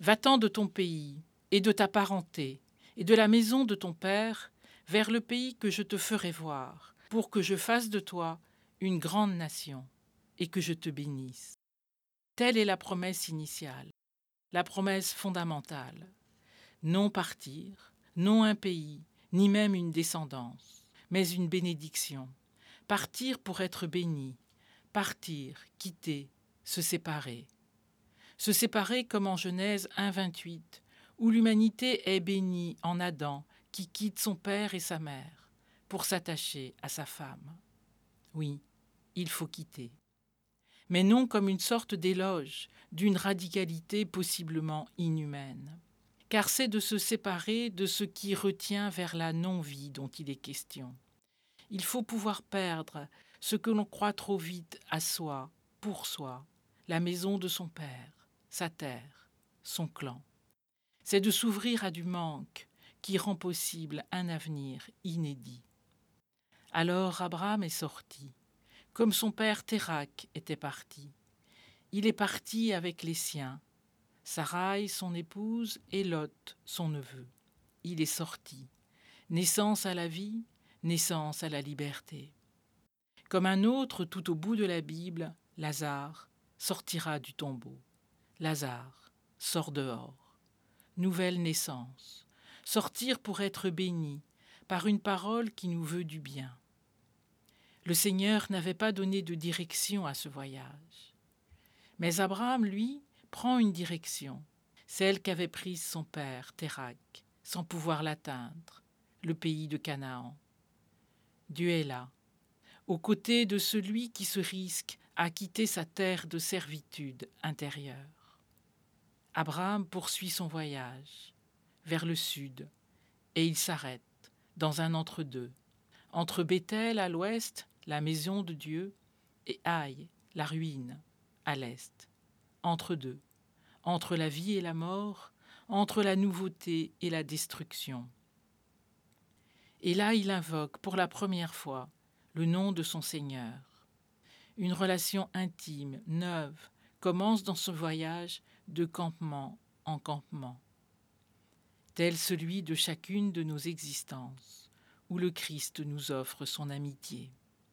Va-t'en de ton pays et de ta parenté et de la maison de ton père vers le pays que je te ferai voir, pour que je fasse de toi une grande nation et que je te bénisse. Telle est la promesse initiale, la promesse fondamentale. Non partir, non un pays, ni même une descendance, mais une bénédiction. Partir pour être béni, partir, quitter, se séparer. Se séparer comme en Genèse 1.28, où l'humanité est bénie en Adam, qui quitte son père et sa mère pour s'attacher à sa femme. Oui, il faut quitter. Mais non comme une sorte d'éloge d'une radicalité possiblement inhumaine. Car c'est de se séparer de ce qui retient vers la non-vie dont il est question. Il faut pouvoir perdre ce que l'on croit trop vite à soi, pour soi, la maison de son père, sa terre, son clan. C'est de s'ouvrir à du manque qui rend possible un avenir inédit. Alors Abraham est sorti, comme son père Térac était parti. Il est parti avec les siens, Sarai son épouse et Lot son neveu. Il est sorti, naissance à la vie, naissance à la liberté. Comme un autre tout au bout de la Bible, Lazare sortira du tombeau. Lazare sort dehors. Nouvelle naissance. Sortir pour être béni par une parole qui nous veut du bien. Le Seigneur n'avait pas donné de direction à ce voyage. Mais Abraham, lui, prend une direction, celle qu'avait prise son père, Térac, sans pouvoir l'atteindre, le pays de Canaan. Dieu est là, aux côtés de celui qui se risque à quitter sa terre de servitude intérieure. Abraham poursuit son voyage vers le sud, et il s'arrête dans un entre-deux, entre Bethel à l'ouest, la maison de Dieu, et Haï, la ruine, à l'est, entre deux, entre la vie et la mort, entre la nouveauté et la destruction. Et là il invoque pour la première fois le nom de son Seigneur. Une relation intime, neuve, commence dans ce voyage de campement en campement, tel celui de chacune de nos existences, où le Christ nous offre son amitié.